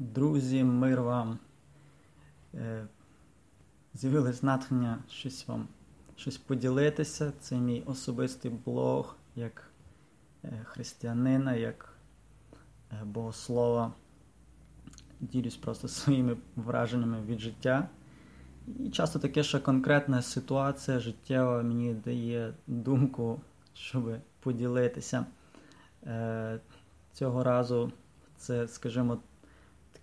Друзі, мир вам. Е, з'явилось натхнення щось вам щось поділитися. Це мій особистий блог як е, християнина, як е, богослова. Ділюсь просто своїми враженнями від життя. І часто таке, що конкретна ситуація життєва мені дає думку, щоб поділитися. Цього разу це, скажімо,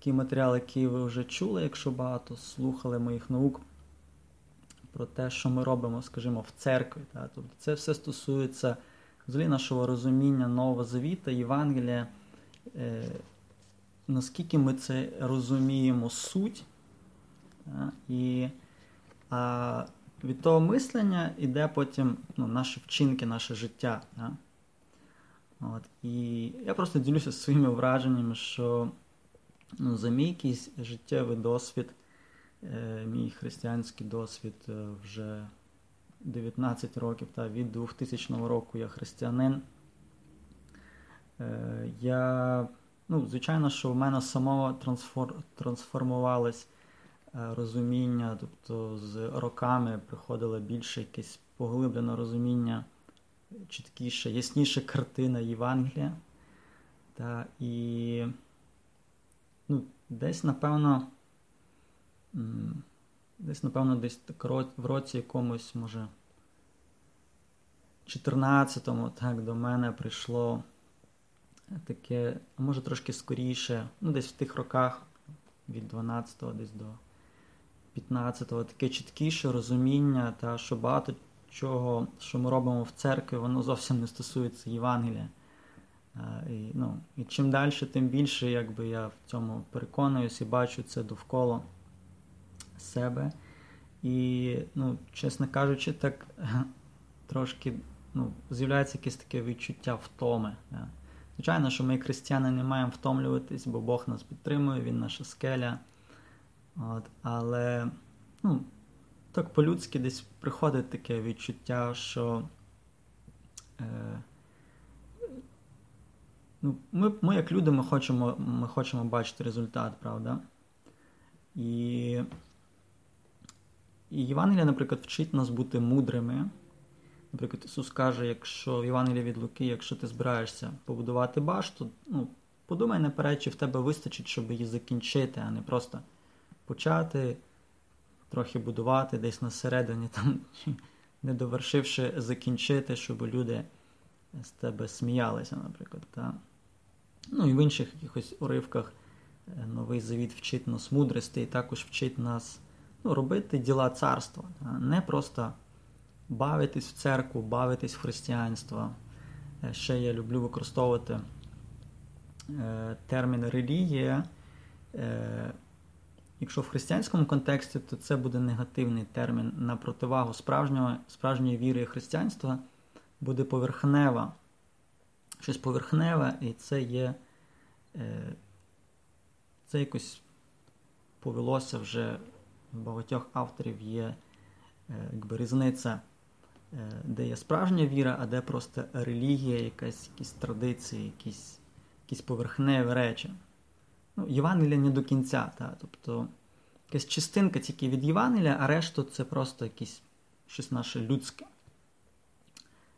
такий матеріал, який ви вже чули, якщо багато слухали моїх наук про те, що ми робимо, скажімо, в церкві. Та? Тобто це все стосується взагалі нашого розуміння Нового Завіта, Євангелія, е, наскільки ми це розуміємо суть. Та? І а від того мислення йде потім ну, наші вчинки, наше життя. Та? От, І я просто ділюся своїми враженнями, що ну, за мій якийсь життєвий досвід, е, мій християнський досвід е, вже 19 років, та від 2000 року я християнин. Е, я, ну, Звичайно, що в мене трансфор, трансформувалось розуміння, тобто з роками приходило більше якесь поглиблене розуміння, чіткіше, ясніша картина Євангелія. Та, І ну, десь, напевно, десь, напевно, десь так в році якомусь, може, 14-му, так, до мене прийшло таке, може трошки скоріше, ну, десь в тих роках, від 12-го десь до 15-го, таке чіткіше розуміння, та, що багато чого, що ми робимо в церкві, воно зовсім не стосується Євангелія. І ну, і чим далі, тим більше якби я в цьому переконуюсь і бачу це довкола себе. І, ну, чесно кажучи, так трошки ну, з'являється якесь таке відчуття втоми. Да. Звичайно, що ми, християни, не маємо втомлюватись, бо Бог нас підтримує, Він наша скеля. От, Але ну, так по-людськи десь приходить таке відчуття, що. Е, Ну, Ми, ми як люди, ми хочемо ми хочемо бачити результат, правда? І і Євангелія, наприклад, вчить нас бути мудрими. Наприклад, Ісус каже, якщо в Євангелії від Луки, якщо ти збираєшся побудувати башту, ну, подумай наперед, чи в тебе вистачить, щоб її закінчити, а не просто почати трохи будувати десь на середині, не довершивши закінчити, щоб люди з тебе сміялися, наприклад. Та? Ну і в інших якихось уривках е, новий завіт вчить нас мудрості і також вчить нас ну, робити діла царства, та? не просто бавитись в церкву, бавитись в християнство. Е, ще я люблю використовувати е, термін релігія. Якщо в християнському контексті, то це буде негативний термін на противагу справжнього, справжньої віри християнства буде поверхнева. Щось поверхневе, і це є. Е, це якось повелося вже в багатьох авторів є е, якби різниця, е, де є справжня віра, а де просто релігія, якась, якісь традиції, якісь якісь поверхневі речі. Ну, Євангелія не до кінця. Та, тобто якась частинка тільки від Євангелія, а решту це просто якісь щось наше людське.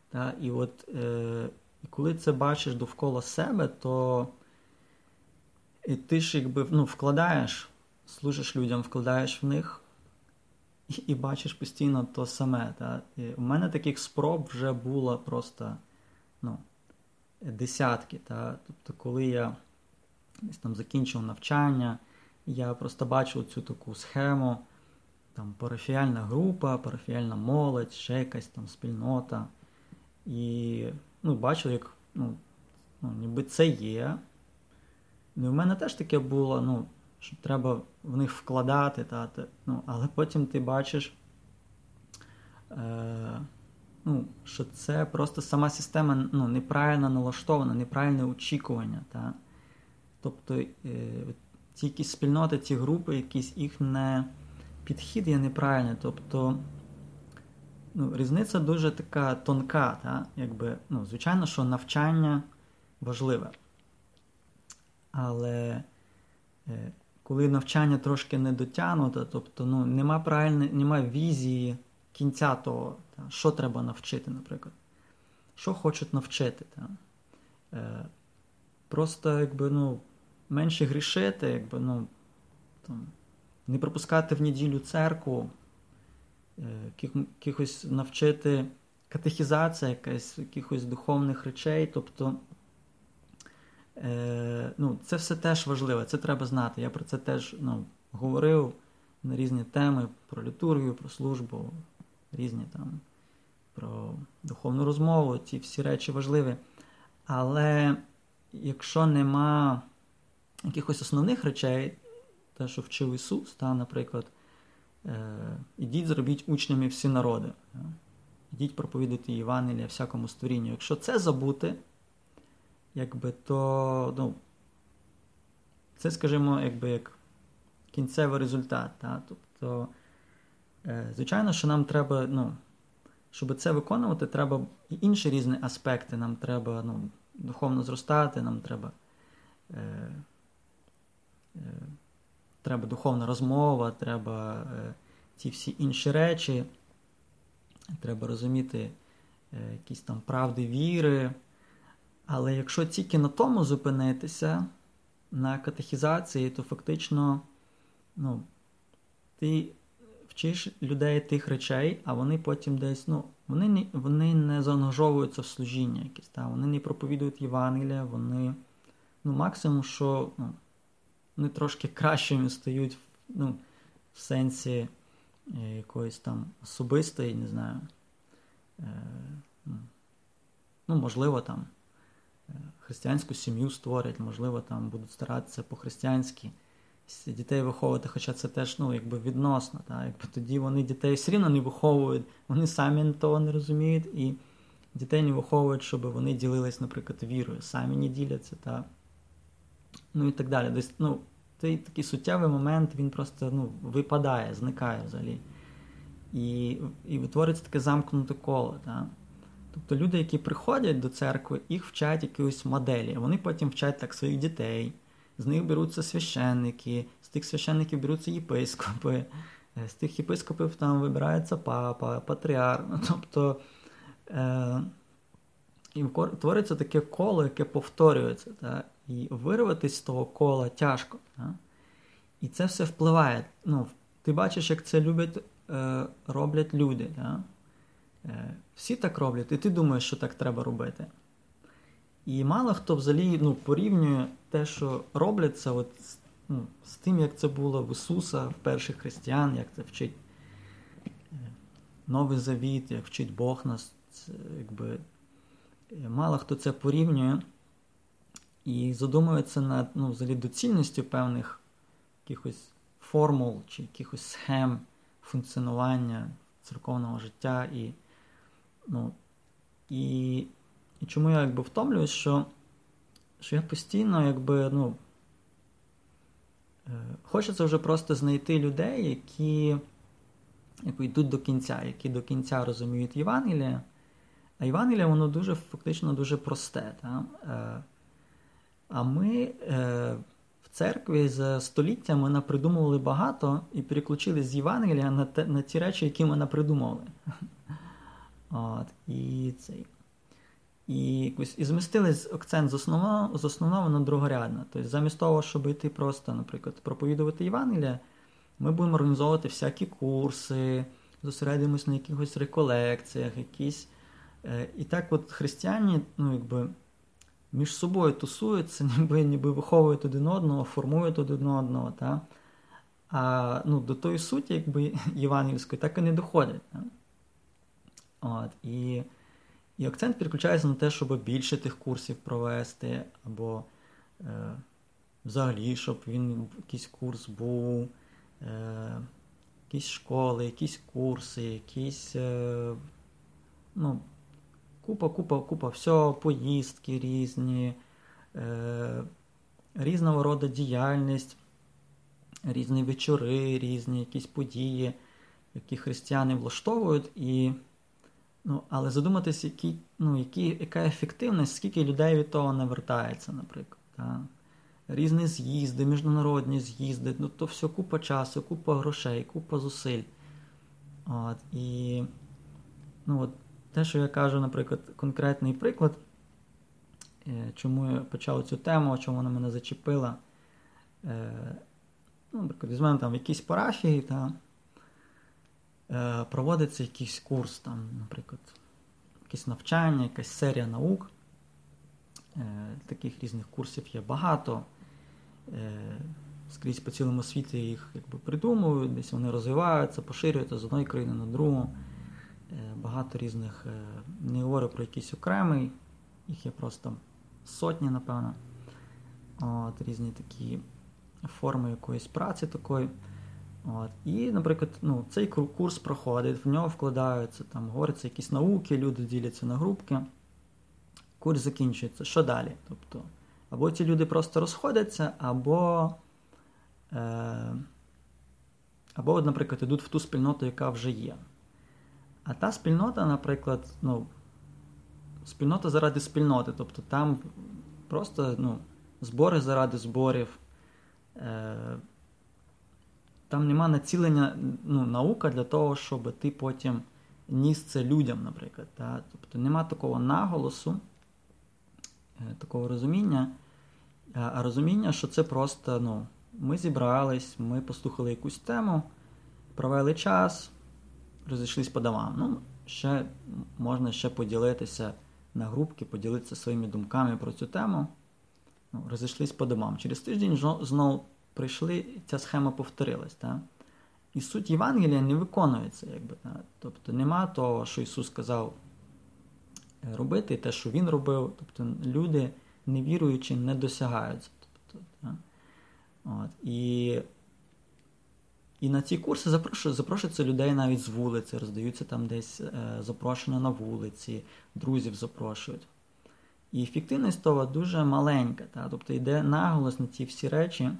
Та, І от е, коли це бачиш довкола себе, то і ти ж якби ну, вкладаєш, служиш людям, вкладаєш в них і, і бачиш постійно то саме. Та? І У мене таких спроб вже було просто ну, десятки. Та? Тобто, коли я десь там закінчив навчання, я просто бачив цю таку схему, там парафіальна група, парафіальна молодь, ще якась там спільнота. І ну, бачив, як ну, ну, ніби це є. Ну, в мене теж таке було, ну, що треба в них вкладати, та, ну, але потім ти бачиш, е, ну, що це просто сама система ну, неправильно налаштована, неправильне очікування. Та. Тобто е, ці якісь спільноти, ці групи, якийсь їх не підхід є неправильний. Тобто ну, різниця дуже така тонка. Та? Якби, ну, Звичайно, що навчання важливе. Але е, коли навчання трошки не дотягнуто, тобто ну, нема правильної, нема візії кінця того, та, що треба навчити, наприклад. Що хочуть навчити. Та. Е, Просто якби, ну, менше грішити, якби, ну, там, не пропускати в неділю церкву, якихось навчити катехізація якась, якихось духовних речей. Тобто е, ну, це все теж важливо, це треба знати. Я про це теж ну, говорив на різні теми про літургію, про службу, різні там, про духовну розмову, ці всі речі важливі. Але якщо нема якихось основних речей, те, що вчив Ісус, та, наприклад, ідіть, зробіть учнями всі народи. Ідіть проповідати Євангелія всякому створінню. Якщо це забути, якби то, ну, це, скажімо, якби як кінцевий результат. Та? Тобто, е, звичайно, що нам треба, ну, щоб це виконувати, треба і інші різні аспекти. Нам треба ну, духовно зростати, нам треба. Е, е, Треба духовна розмова, треба е, ці всі інші речі. Треба розуміти е, якісь там правди віри. Але якщо тільки на тому зупинитися, на катехізації, то фактично ну, ти вчиш людей тих речей, а вони потім десь, ну, вони не вони не заангажовуються в служіння якесь, та, вони не проповідують Євангелія, вони ну, максимум, що ну, вони трошки кращими стають ну, в сенсі е, якоїсь там особистої, не знаю. Е, ну, можливо, там е, християнську сім'ю створять, можливо, там будуть старатися по-християнськи дітей виховувати, хоча це теж ну, якби відносно. Так? Якби Тоді вони дітей все рівно не виховують, вони самі того не розуміють, і дітей не виховують, щоб вони ділились, наприклад, вірою, самі не діляться. Так? Ну і так далі. Десь, ну, Цей такий суттєвий момент він просто ну, випадає, зникає взагалі. І і утворюється таке замкнуте коло. Так? Тобто люди, які приходять до церкви, їх вчать якоїсь моделі. Вони потім вчать так своїх дітей, з них беруться священники, з тих священників беруться єпископи, е, з тих єпископів там вибирається папа, патріарх. Ну, тобто е, і твориться таке коло, яке повторюється. Так? І вирватися з того кола тяжко. Так? І це все впливає. Ну, Ти бачиш, як це люблять, е, роблять люди. Так? Е, всі так роблять, і ти думаєш, що так треба робити. І мало хто взагалі ну, порівнює те, що робляться от, ну, з тим, як це було в Ісуса, в перших християн, як це вчить е, Новий Завіт, як вчить Бог нас. Це, якби, е, Мало хто це порівнює і задумується над ну, взагалі доцільністю певних якихось формул чи якихось схем функціонування церковного життя. І ну, і, і чому я якби втомлююсь, що що я постійно якби, ну, е, хочеться вже просто знайти людей, які якби, йдуть до кінця, які до кінця розуміють Євангелія. А Євангелія, воно дуже фактично дуже просте. Та? Е, а ми е, в церкві за століття ми напридумували багато і переключили з Євангелія на те, на ті речі, які ми напридумували. От, І цей. І і змістили акцент з основного з основного на другорядно. Тобто, замість того, щоб йти просто, наприклад, проповідувати Євангелія, ми будемо організовувати всякі курси, зосередимось на якихось реколекціях, якісь. Е, і так от християні, ну, якби між собою тусуються, ніби ніби виховують один одного, формують один одного. Та? А ну, до тої суті, якби євангельської, так і не доходять. Та? От, І і акцент переключається на те, щоб більше тих курсів провести, або е, взагалі, щоб він якийсь курс був, е, якісь школи, якісь курси, якісь. Е, ну, Купа, купа, купа всього, поїздки різні, е, різного роду діяльність, різні вечори, різні якісь події, які християни влаштовують. І, ну, Але задуматись, які, ну, які, яка ефективність, скільки людей від того не вертається, наприклад. Та? різні з'їзди, міжнародні з'їзди, ну то все купа часу, купа грошей, купа зусиль. От, І ну, от, те, що я кажу, наприклад, конкретний приклад, е, чому я почав цю тему, чому вона мене зачепила. Е, ну, Наприклад, візьмемо там в якійсь парафії, та, е, проводиться якийсь курс, там, наприклад, якесь навчання, якась серія наук. Таких різних курсів є багато. Скрізь по цілому світі їх якби придумують, десь вони розвиваються, поширюються з одної країни на другу. Е, багато різних, е, не говорю про якийсь окремий, їх є просто сотні, напевно. От, Різні такі форми якоїсь праці такої. От. І, наприклад, ну, цей курс проходить, в нього вкладаються, там, говоряться якісь науки, люди діляться на групки. Курс закінчується. Що далі? Тобто, Або ці люди просто розходяться, або, е, або, наприклад, йдуть в ту спільноту, яка вже є. А та спільнота, наприклад, ну, спільнота заради спільноти. Тобто там просто ну, збори заради зборів. Е, Там нема націлення ну, наука для того, щоб ти потім ніс це людям, наприклад. Та? Тобто нема такого наголосу, е, такого розуміння, а розуміння, що це просто ну, ми зібрались, ми послухали якусь тему, провели час розійшлись по домам. Ну, ще можна ще поділитися на групки, поділитися своїми думками про цю тему. Ну, Розійшлись по домам. Через тиждень знову прийшли, ця схема повторилась. Так? І суть Євангелія не виконується. Якби, так? Тобто нема того, що Ісус сказав е, робити, те, що Він робив. Тобто люди, невіруючи, не досягаються. Тобто, так? От. І і на ці курси запрошуються людей навіть з вулиці, роздаються там десь е, запрошення на вулиці, друзів запрошують. І ефективність того дуже маленька. Та? Тобто йде наголос на ці всі речі,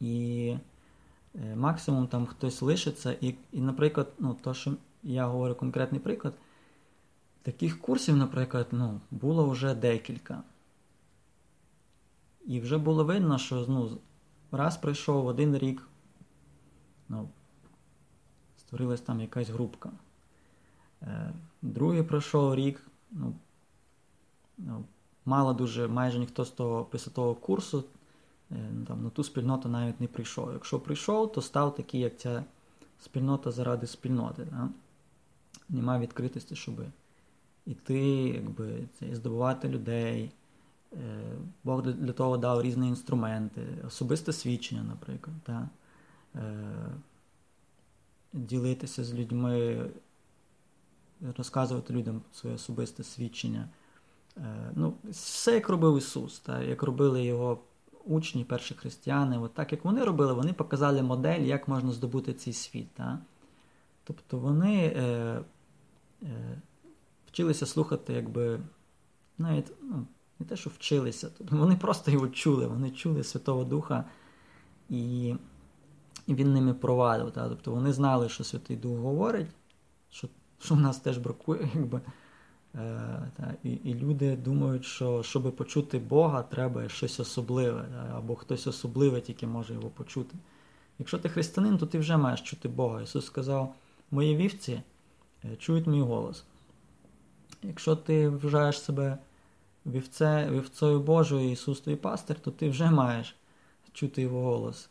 і е, максимум там хтось лишиться. І, і наприклад, ну, то, що я говорю конкретний приклад, таких курсів, наприклад, ну, було вже декілька. І вже було видно, що ну, раз пройшов один рік ну, створилась там якась групка. Е, Другий пройшов рік, ну, ну, мало дуже, майже ніхто з того після того курсу е, там, на ту спільноту навіть не прийшов. Якщо прийшов, то став такий, як ця спільнота заради спільноти. Да? Нема відкритості, щоб іти, якби, це, здобувати людей. Е, Бог для того дав різні інструменти, особисте свідчення, наприклад. Да? Е, ділитися з людьми, розказувати людям своє особисте свідчення. Е, ну, Все, як робив Ісус, так, як робили його учні, перші християни. От так як вони робили, вони показали модель, як можна здобути цей світ. Так. Тобто вони е, е, вчилися слухати, якби навіть ну, не те, що вчилися, тобто вони просто його чули, вони чули Святого Духа. І він ними провадив. Та? Тобто вони знали, що Святий Дух говорить, що що в нас теж бракує. якби. Е, та? І і люди думають, що щоб почути Бога, треба щось особливе, та? або хтось особливе тільки може його почути. Якщо ти християнин, то ти вже маєш чути Бога. Ісус сказав, мої вівці е, чують мій голос. Якщо ти вважаєш себе вівце, вівцею Божою, Ісус твій пастир, то ти вже маєш чути Його голос.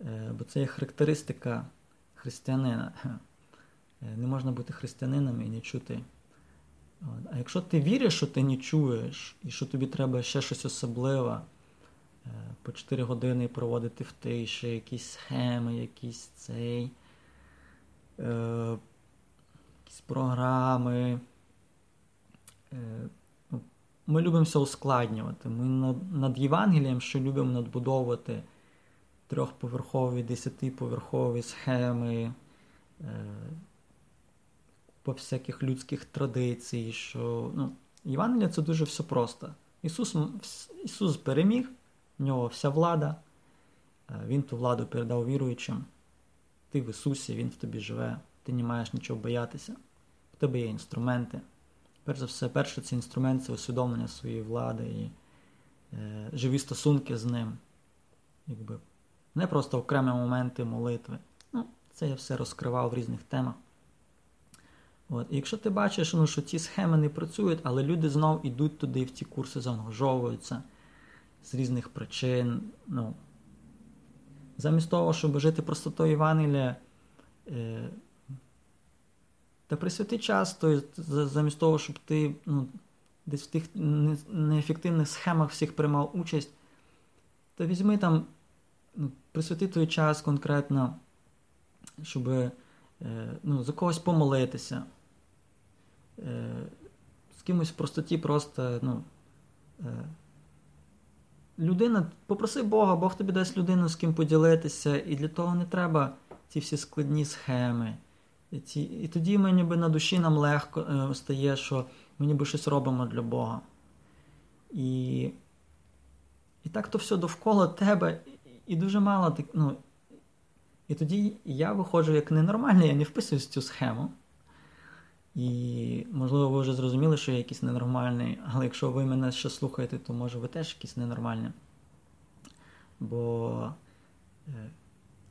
Е, бо це є характеристика християнина. Е, не можна бути християнином і не чути. А якщо ти віриш, що ти не чуєш, і що тобі треба ще щось особливе, е, по 4 години проводити в тиші, якісь схеми, якісь цей, якісь програми. Ну, ми любимо все ускладнювати. Ми над Євангелієм що любимо надбудовувати трьохповерхові, десятиповерхові схеми, е, по всяких людських традицій, що ну, Євангелія це дуже все просто. Ісус Ісус переміг, в нього вся влада, е, Він ту владу передав віруючим. Ти в Ісусі, Він в тобі живе, ти не маєш нічого боятися. В тебе є інструменти. Перш за все, перший це інструмент це усвідомлення своєї влади і е, живі стосунки з ним. Якби. Не просто окремі моменти молитви. Ну, Це я все розкривав в різних темах. От. І якщо ти бачиш, ну, що ці схеми не працюють, але люди знов йдуть туди в ці курси, заангажовуються з різних причин. ну, Замість того, щоб жити простотою Євангелія, е, та присвяти час, то замість того, щоб ти ну, десь в тих неефективних схемах всіх приймав участь, то візьми там, ну, присвяти той час конкретно, щоб е, ну, за когось помолитися. Е, з кимось в простоті просто, ну. Е, людина, попроси Бога, Бог тобі дасть людину, з ким поділитися, і для того не треба ці всі складні схеми. І, ці, і тоді ми ніби на душі нам легко е, стає, що ми ніби щось робимо для Бога. І і так то все довкола тебе, і дуже мало ну, І тоді я виходжу як ненормальний, я не вписуюсь в цю схему. І, можливо, ви вже зрозуміли, що я якийсь ненормальний, але якщо ви мене ще слухаєте, то може ви теж якийсь ненормальний. Бо, е,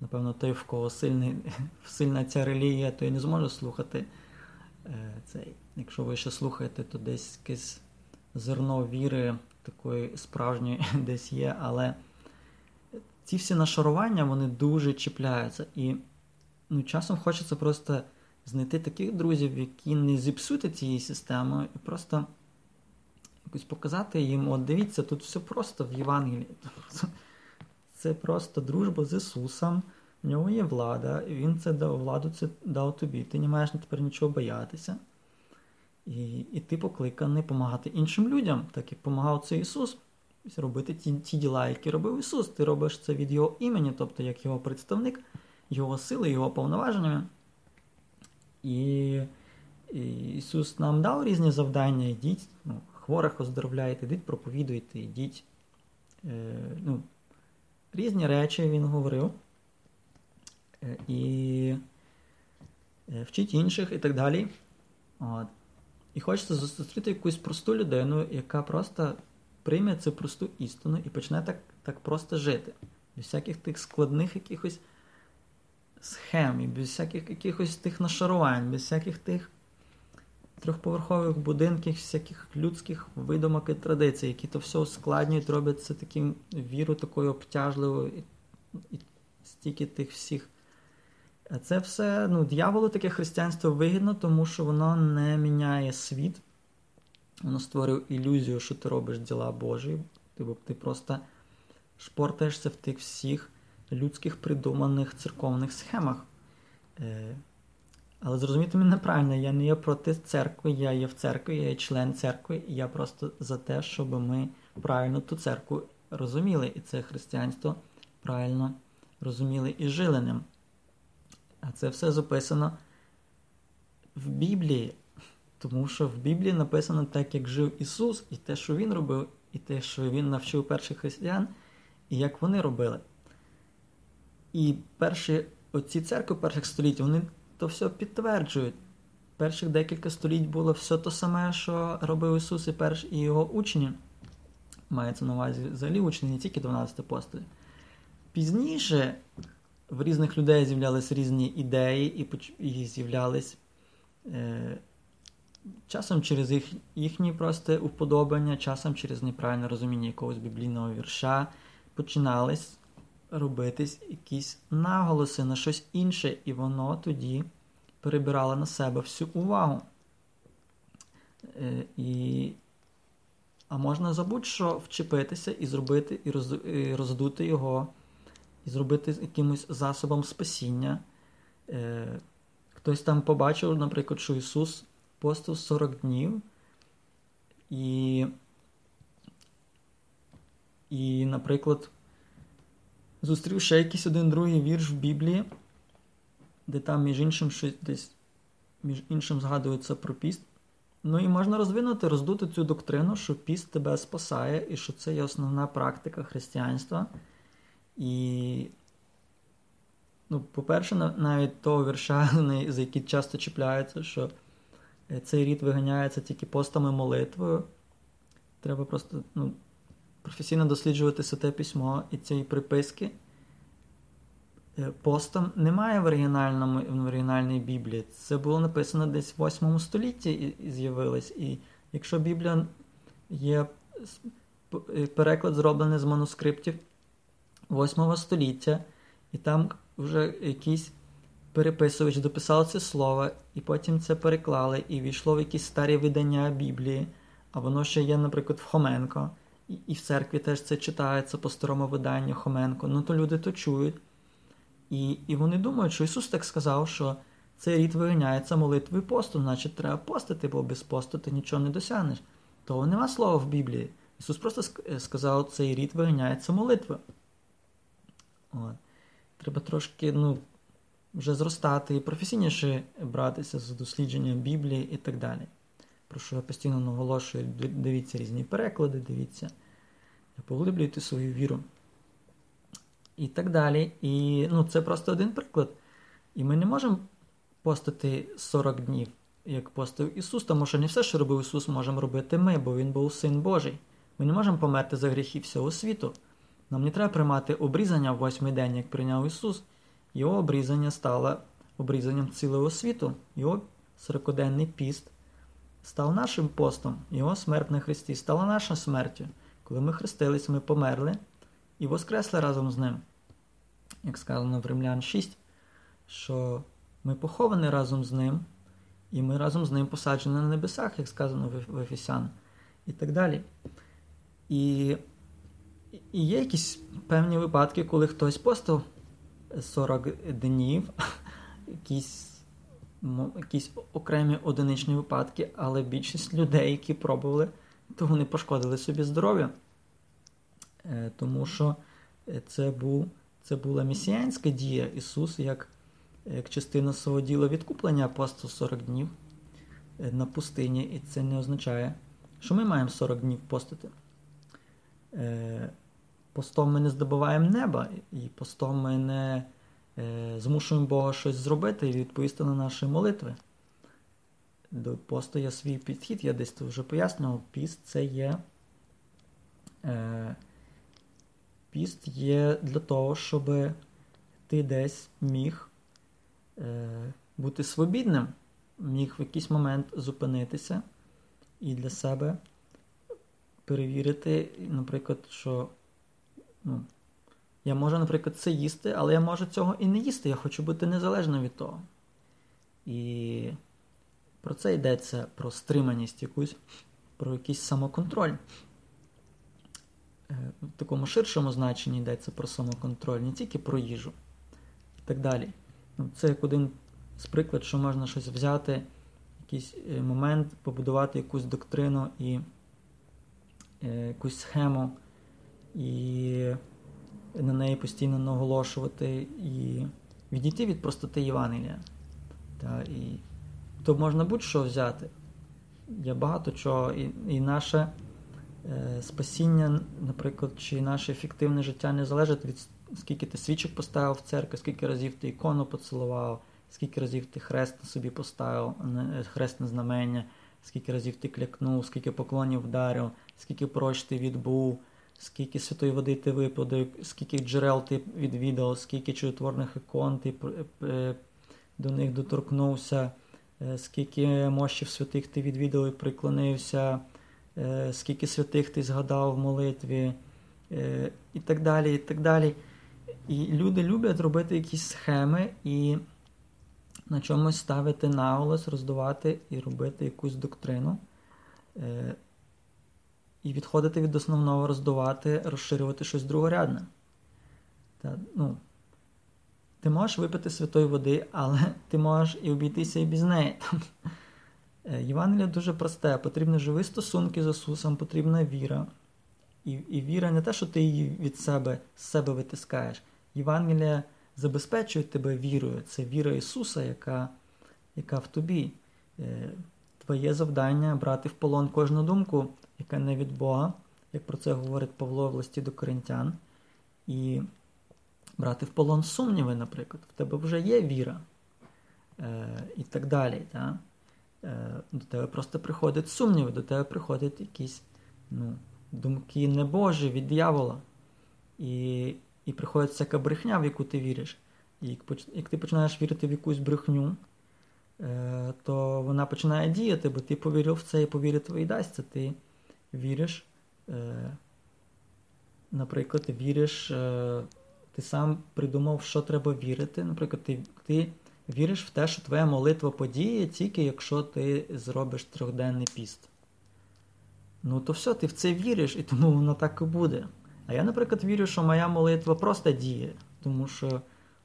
напевно, той, в кого сильний, сильна ця релігія, той не зможе слухати е, цей. Якщо ви ще слухаєте, то десь якесь зерно віри такої справжньої десь є, але ці всі нашарування вони дуже чіпляються. І ну, часом хочеться просто знайти таких друзів, які не зіпсують цією системою, і просто якось показати їм, от дивіться, тут все просто в Євангелії. Це просто дружба з Ісусом, в нього є влада, і Він це дав владу це дав тобі. Ти не маєш тепер нічого боятися. І і ти покликаний допомагати іншим людям, так як допомагав це Ісус. Робити ті ті діла, які робив Ісус. Ти робиш це від Його імені, тобто як Його представник, Його сили, Його повноваженнями. І, і Ісус нам дав різні завдання, йдіть, ну, хворих оздоровляйте, йдіть, проповідуйте, йдіть. Е, ну, Різні речі Він говорив. Е, і е, вчіть інших і так далі. От. І хочеться зустріти якусь просту людину, яка просто прийме цю просту істину і почне так так просто жити. Без всяких тих складних якихось схем, і без всяких якихось тих нашарувань, без всяких тих трьохповерхових будинків, всяких людських видумок і традицій, які то все ускладнюють, роблять це таким віру такою обтяжливою і, і стільки тих всіх. А це все, ну, дьяволу таке християнство вигідно, тому що воно не міняє світ. Воно створює ілюзію, що ти робиш діла Божі. Ти, ти просто шпортаєшся в тих всіх людських придуманих церковних схемах. Е, але зрозумійте мене правильно, я не є проти церкви, я є в церкві, я є член церкви, і я просто за те, щоб ми правильно ту церкву розуміли, і це християнство правильно розуміли і жили ним. А це все записано в Біблії, тому що в Біблії написано так, як жив Ісус, і те, що Він робив, і те, що Він навчив перших християн, і як вони робили. І перші оці церкви перших століть, вони то все підтверджують. Перших декілька століть було все те саме, що робив Ісус і перш і його учні. Мається на увазі взагалі учні, не тільки 12 апостолів. Пізніше в різних людей з'являлись різні ідеї, і і з'являлись е, часом через їх, їхні просто уподобання, часом через неправильне розуміння якогось біблійного вірша починались робитись якісь наголоси на щось інше, і воно тоді перебирало на себе всю увагу. Е, і, А можна забудь-що вчепитися і зробити, і роздути його, і зробити якимось засобом спасіння. Е, Хтось там побачив, наприклад, що Ісус постив 40 днів. І, і, наприклад, зустрів ще якийсь один другий вірш в Біблії, де там, між іншим, щось десь між іншим згадується про піст. Ну і можна розвинути, роздути цю доктрину, що піст тебе спасає, і що це є основна практика християнства. І, ну, по-перше, навіть того вірша, за який часто чіпляється, що цей рід виганяється тільки постами молитвою. Треба просто ну, професійно досліджувати святе письмо і цієї приписки. Е, постом немає в оригінальному в оригінальній Біблії. Це було написано десь в 8 столітті і з'явилось. І якщо Біблія є е, переклад зроблений з манускриптів 8 століття, і там вже якийсь переписувач дописав це слово, і потім це переклали, і війшло в якісь старі видання Біблії, а воно ще є, наприклад, в Хоменко. І, і в церкві теж це читається по старому виданню Хоменко. Ну то люди то чують. І і вони думають, що Ісус так сказав, що цей рід виганяється молитвою посту, значить треба постити, бо без посту ти нічого не досягнеш. Того нема слова в Біблії. Ісус просто е, сказав, цей рід виганяється молитвою. От. Треба трошки ну, вже зростати і професійніше братися з дослідження Біблії і так далі. Про що я постійно наголошую, дивіться різні переклади, дивіться, поглиблюйте свою віру і так далі. І ну, це просто один приклад. І ми не можемо постити 40 днів, як постив Ісус, тому що не все, що робив Ісус, можемо робити ми, бо Він був Син Божий. Ми не можемо померти за гріхи всього світу. Нам не треба приймати обрізання в восьмий день, як прийняв Ісус. Його обрізання стало обрізанням цілого світу. Його сорокоденний піст став нашим постом, Його смерть на Христі стала нашою смертю. Коли ми хрестились, ми померли і воскресли разом з ним. Як сказано в Римлян 6, що ми поховані разом з ним, і ми разом з ним посаджені на небесах, як сказано в Ефесян, і так далі. І і є якісь певні випадки, коли хтось постав 40 днів, якісь якісь окремі одиничні випадки, але більшість людей, які пробували, то вони пошкодили собі здоров'я. Е, тому що е, це був, це була місіянська дія Ісус як як частина свого діла відкуплення апостол 40 днів е, на пустині, і це не означає, що ми маємо 40 днів постити. Постом ми не здобуваємо неба, і постом ми не змушуємо Бога щось зробити і відповісти на наші молитви. До посту є свій підхід, я десь вже пояснював, піст це є піст є для того, щоб ти десь міг е, бути свобідним, міг в якийсь момент зупинитися і для себе перевірити, наприклад, що ну, я можу, наприклад, це їсти, але я можу цього і не їсти. Я хочу бути незалежним від того. І про це йдеться про стриманість якусь, про якийсь самоконтроль. Е, в такому ширшому значенні йдеться про самоконтроль, не тільки про їжу і так далі. Ну, це як один з приклад, що можна щось взяти, якийсь е, момент, побудувати якусь доктрину і е, якусь схему, і на неї постійно наголошувати, і відійти від простоти Євангелія. Та, і То можна будь-що взяти. Є багато чого, і, і наше. Е, спасіння, наприклад, чи наше ефективне життя не залежить від скільки ти свічок поставив в церкві, скільки разів ти ікону поцілував, скільки разів ти хрест на собі поставив, хрестне знамення, скільки разів ти клякнув, скільки поклонів вдарив, скільки прощ ти відбув, скільки святої води ти випадив, скільки джерел ти відвідав, скільки чудотворних ікон ти е, до них доторкнувся, е, скільки мощів святих ти відвідав і приклонився. Е, скільки святих ти згадав в молитві, е, і так далі. І так далі. І люди люблять робити якісь схеми і на чомусь ставити наголос, роздувати і робити якусь доктрину. Е, і відходити від основного, роздувати, розширювати щось другорядне. Та, ну, Ти можеш випити святої води, але ти можеш і обійтися і без неї. Е, Євангеліє дуже просте. Потрібні живі стосунки з Ісусом, потрібна віра. І і віра не те, що ти її від себе з себе витискаєш. Євангелія забезпечує тебе вірою. Це віра Ісуса, яка яка в тобі. Твоє завдання брати в полон кожну думку, яка не від Бога, як про це говорить Павло в листі до Коринтян. І брати в полон сумніви, наприклад. В тебе вже є віра. Е, І так далі. Так? Е, до тебе просто приходять сумніви, до тебе приходять якісь ну, думки не Божі від диявола. І і приходить всяка брехня, в яку ти віриш. І як, ти починаєш вірити в якусь брехню, то вона починає діяти, бо ти повірив в це і повірити твої дасться. Ти віриш, е, наприклад, ти віриш, е, ти сам придумав, що треба вірити. Наприклад, ти, ти віриш в те, що твоя молитва подіє, тільки якщо ти зробиш трьохденний піст. Ну, то все, ти в це віриш, і тому воно так і буде. А я, наприклад, вірю, що моя молитва просто діє, тому що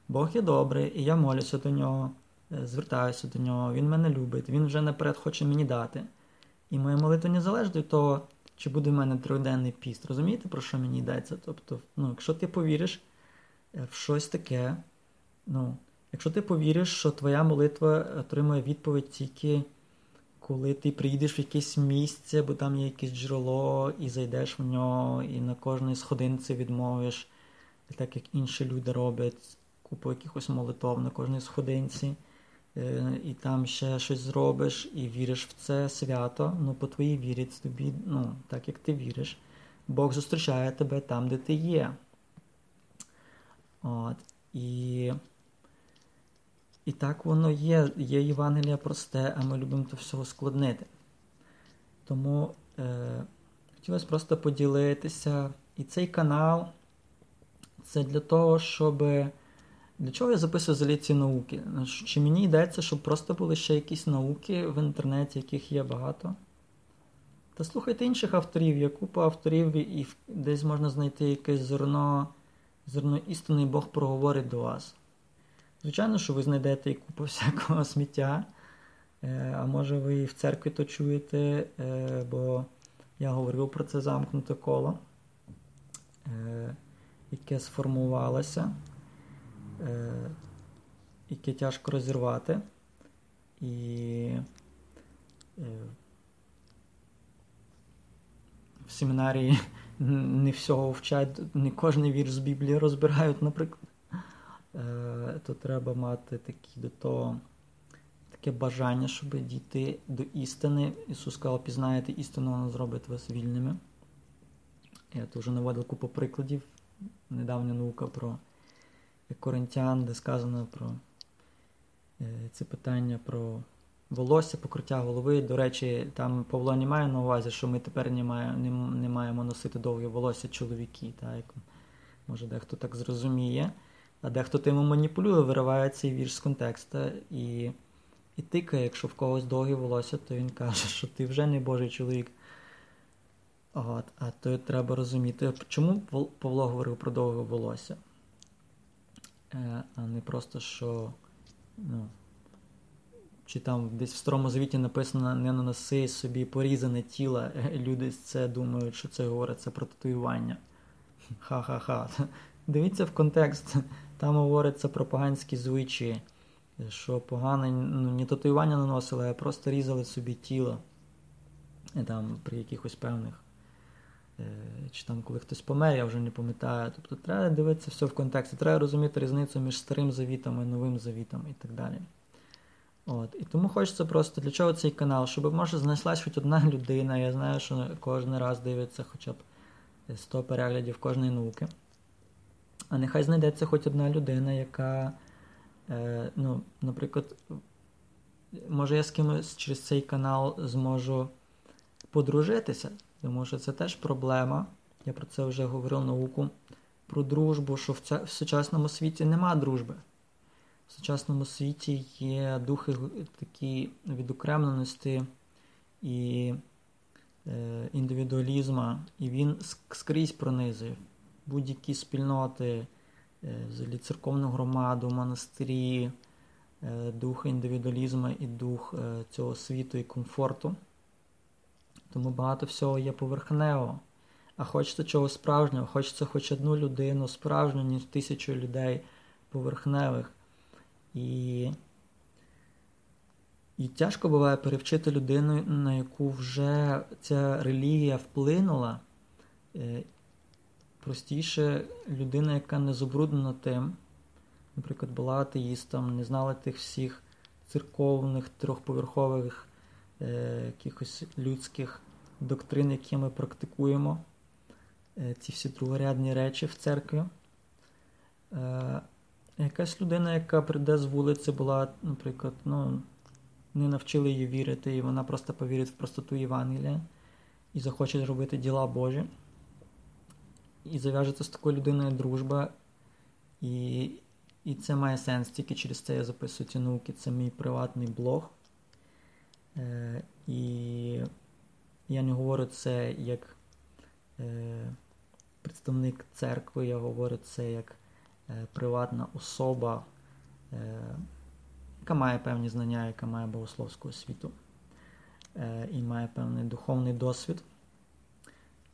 Бог є добрий, і я молюся до нього, е, звертаюся до нього, Він мене любить, Він вже наперед хоче мені дати. І моя молитва не залежить від того, чи буде в мене трьохденний піст. Розумієте, про що мені йдеться? Тобто, ну, якщо ти повіриш е, в щось таке, ну, якщо ти повіриш, що твоя молитва отримує відповідь тільки коли ти приїдеш в якесь місце, бо там є якесь джерело, і зайдеш в нього, і на кожній сходинці відмовиш, так як інші люди роблять, купу якихось молитов на кожній сходинці, е, і там ще щось зробиш, і віриш в це свято, ну по твоїй вірі тобі, ну, так як ти віриш, Бог зустрічає тебе там, де ти є. От, І і так воно є. Є Євангелія просте, а ми любимо то всього складнити. Тому е, хотілося просто поділитися. І цей канал це для того, щоб. Для чого я записую взагалі ці науки? Чи мені йдеться, щоб просто були ще якісь науки в інтернеті, яких є багато? Та слухайте інших авторів, є купа авторів, і десь можна знайти якесь зерно, зерно істини, і Бог проговорить до вас. Звичайно, що ви знайдете і купу всякого сміття, е, а може ви і в церкві то чуєте, е, бо я говорив про це замкнуте коло, е, яке сформувалося, яке тяжко розірвати. І в семінарії не всього вчать, не кожен вірш з Біблії розбирають, наприклад. Е, то треба мати такі до того таке бажання, щоб дійти до істини. Ісус сказав, пізнаєте істину, вона зробить вас вільними. Я тут вже наводив купу прикладів. Недавня наука про коринтян, де сказано про е, це питання про волосся, покриття голови. До речі, там Павло не має на увазі, що ми тепер не маємо, не, не маємо носити довге волосся чоловіки. Так? Може дехто так зрозуміє. А дехто тим маніпулює, вириває цей вірш з контексту і і тикає, якщо в когось довгі волосся, то він каже, що ти вже не Божий чоловік. От, А то треба розуміти, чому Павло говорив про довге волосся, а не просто що. ну, чи там десь в Старому Завіті написано не наноси собі порізане тіло. Люди це думають, що це говориться про татуювання. Ха-ха-ха. Дивіться в контекст. Там говориться про поганські звичаї, що погане ну, не татуювання наносили, а просто різали собі тіло там, при якихось певних. Е, чи там, коли хтось помер, я вже не пам'ятаю. Тобто треба дивитися все в контексті, треба розуміти різницю між старим завітом і новим завітом і так далі. От. І тому хочеться просто для чого цей канал, щоб може знайшлась хоч одна людина. Я знаю, що кожен раз дивиться хоча б 100 переглядів кожної науки. А нехай знайдеться хоч одна людина, яка, е, ну, наприклад, може я з кимось через цей канал зможу подружитися, тому що це теж проблема. Я про це вже говорив науку про дружбу, що в, ця, в сучасному світі нема дружби. В сучасному світі є духи такі відокремленості і е, індивідуалізму, і він скрізь пронизує будь-які спільноти, е, взагалі церковну громаду, монастирі, е, дух індивідуалізму і дух е, цього світу і комфорту. Тому багато всього є поверхнево. А хочеться чогось справжнього, хочеться хоч одну людину справжню, ніж тисячу людей поверхневих. І і тяжко буває перевчити людину, на яку вже ця релігія вплинула, простіше людина, яка не забруднена тим, наприклад, була атеїстом, не знала тих всіх церковних трьохповерхових е, якихось людських доктрин, які ми практикуємо е, ці всі другорядні речі в церкві. Якась людина, яка прийде з вулиці, була, наприклад, ну, не навчили її вірити, і вона просто повірить в простоту Євангелія і захоче робити діла Божі. І зав'яжеться з такою людиною дружба. І і це має сенс, тільки через це я записую ці науки. Це мій приватний блог. Е, І я не говорю це як е, представник церкви, я говорю це як е, приватна особа, яка має певні знання, яка має богословську освіту і має певний духовний досвід.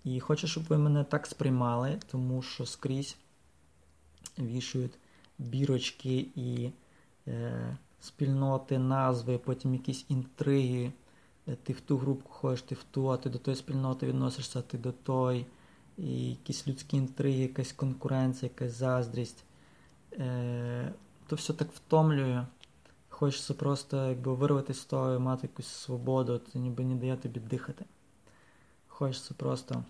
І хочу, щоб ви мене так сприймали, тому що скрізь вішують бірочки і спільноти, назви, потім якісь інтриги. Ти в ту групку ходиш, ти в ту, а ти до тої спільноти відносишся, ти до той. І якісь людські інтриги, якась конкуренція, якась заздрість. Е, То все так втомлює. Хочеться просто якби вирватися з того, мати якусь свободу, це ніби не дає тобі дихати. Хочеться просто.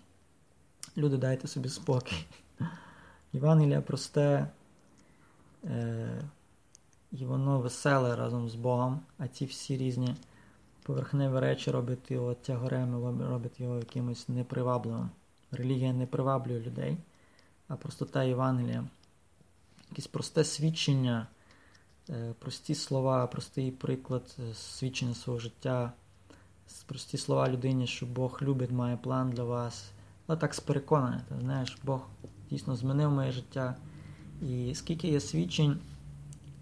Люди, дайте собі спокій. Євангелія просте, е, і воно веселе разом з Богом, а ці всі різні поверхневі речі роблять його тягарем, роблять його якимось непривабливим. Релігія не приваблює людей, а простота Євангелія. Якесь просте свідчення, е, прості слова, простий приклад е, свідчення свого життя, прості слова людині, що Бог любить, має план для вас. Але так з переконання, знаєш, Бог дійсно змінив моє життя. І скільки є свідчень,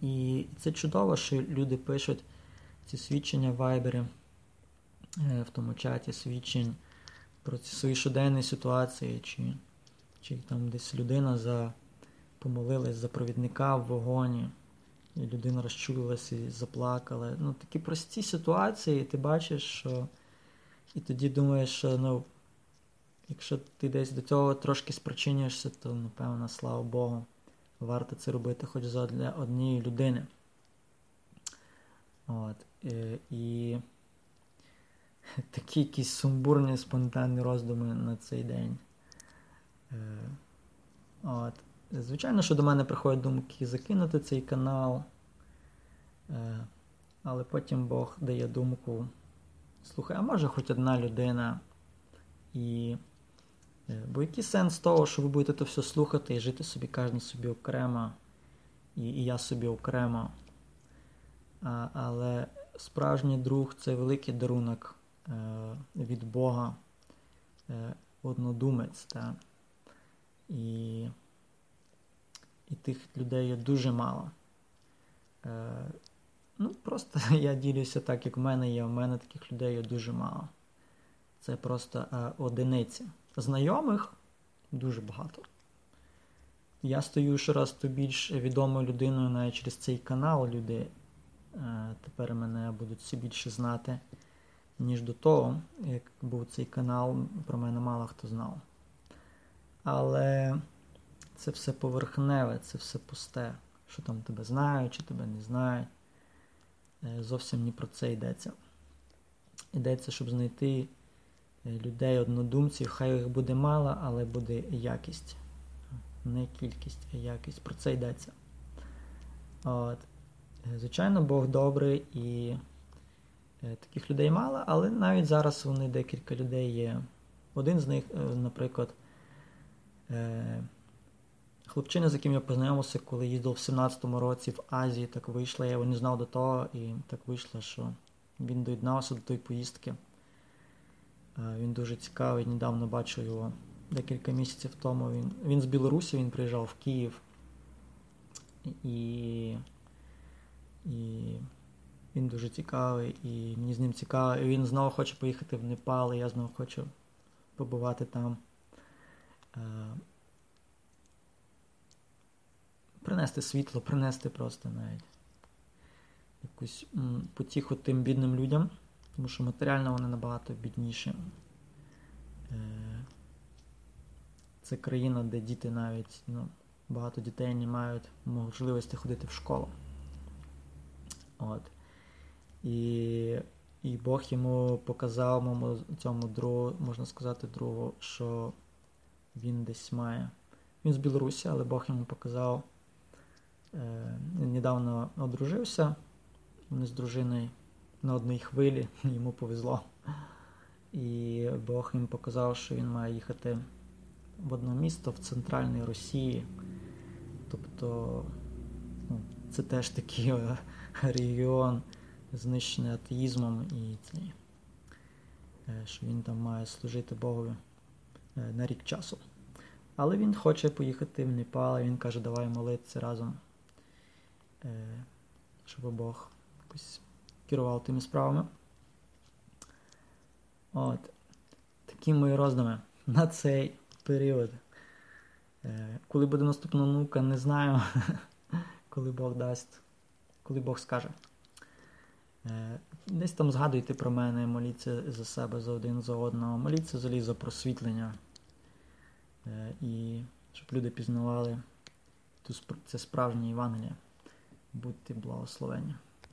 і це чудово, що люди пишуть ці свідчення в вайбері, е, в тому чаті свідчень про ці свої щоденні ситуації, чи чи там десь людина за помолилась за провідника в вогоні, і людина розчулилася і заплакала. Ну, Такі прості ситуації, і ти бачиш, що і тоді думаєш, що ну, якщо ти десь до цього трошки спричинюєшся, то напевно, слава Богу варто це робити хоч для однієї людини. От. Е, і такі якісь сумбурні, спонтанні роздуми на цей день. Е, от. Звичайно, що до мене приходять думки закинути цей канал. Е, але потім Бог дає думку. Слухай, а може хоч одна людина. І бо який сенс того, що ви будете то все слухати і жити собі кожен собі окремо, і і я собі окремо. А, Але справжній друг це великий дарунок е, від Бога, е, однодумець. Та? І і тих людей є дуже мало. Е, Ну, Просто я ділюся так, як в мене є. У мене таких людей є дуже мало. Це просто е, одиниці знайомих дуже багато. Я стою щораз то більш відомою людиною навіть через цей канал. Люди е, тепер мене будуть все більше знати, ніж до того, як був цей канал, про мене мало хто знав. Але це все поверхневе, це все пусте. Що там тебе знають, чи тебе не знають. Е, зовсім не про це йдеться. Йдеться, щоб знайти людей, однодумців, хай їх буде мало, але буде якість. Не кількість, а якість. Про це йдеться. От. Е, звичайно, Бог добрий і е, таких людей мало, але навіть зараз вони декілька людей є. Один з них, наприклад, хлопчина, з яким я познайомився, коли їздив в 17-му році в Азії, так вийшло, я його не знав до того, і так вийшло, що він доєднався до тої поїздки. Він дуже цікавий, недавно бачив його декілька місяців тому. Він він з Білорусі, він приїжджав в Київ. І і він дуже цікавий, і мені з ним цікаво. І Він знову хоче поїхати в Непал, і я знову хочу побувати там. Принести світло, принести просто навіть якусь потіху тим бідним людям тому що матеріально вони набагато бідніші. Е, це країна, де діти навіть, ну, багато дітей не мають можливості ходити в школу. От. І і Бог йому показав моєму цьому другу, можна сказати, другу, що він десь має. Він з Білорусі, але Бог йому показав. Е, недавно одружився. Вони з дружиною на одній хвилі, йому повезло. І Бог їм показав, що він має їхати в одне місто в центральній Росії. Тобто ну, це теж такий е, регіон, знищений атеїзмом, і е, що він там має служити Богові е, на рік часу. Але він хоче поїхати в Непал, і він каже, давай молитися разом, щоб Бог якось керував тими справами. От. Такі мої роздуми на цей період. Коли буде наступна наука, не знаю, коли Бог дасть, коли Бог скаже. Десь там згадуйте про мене, моліться за себе, за один за одного, моліться взагалі за просвітлення. І щоб люди пізнавали це справжнє Євангеліє. Будьте благословені.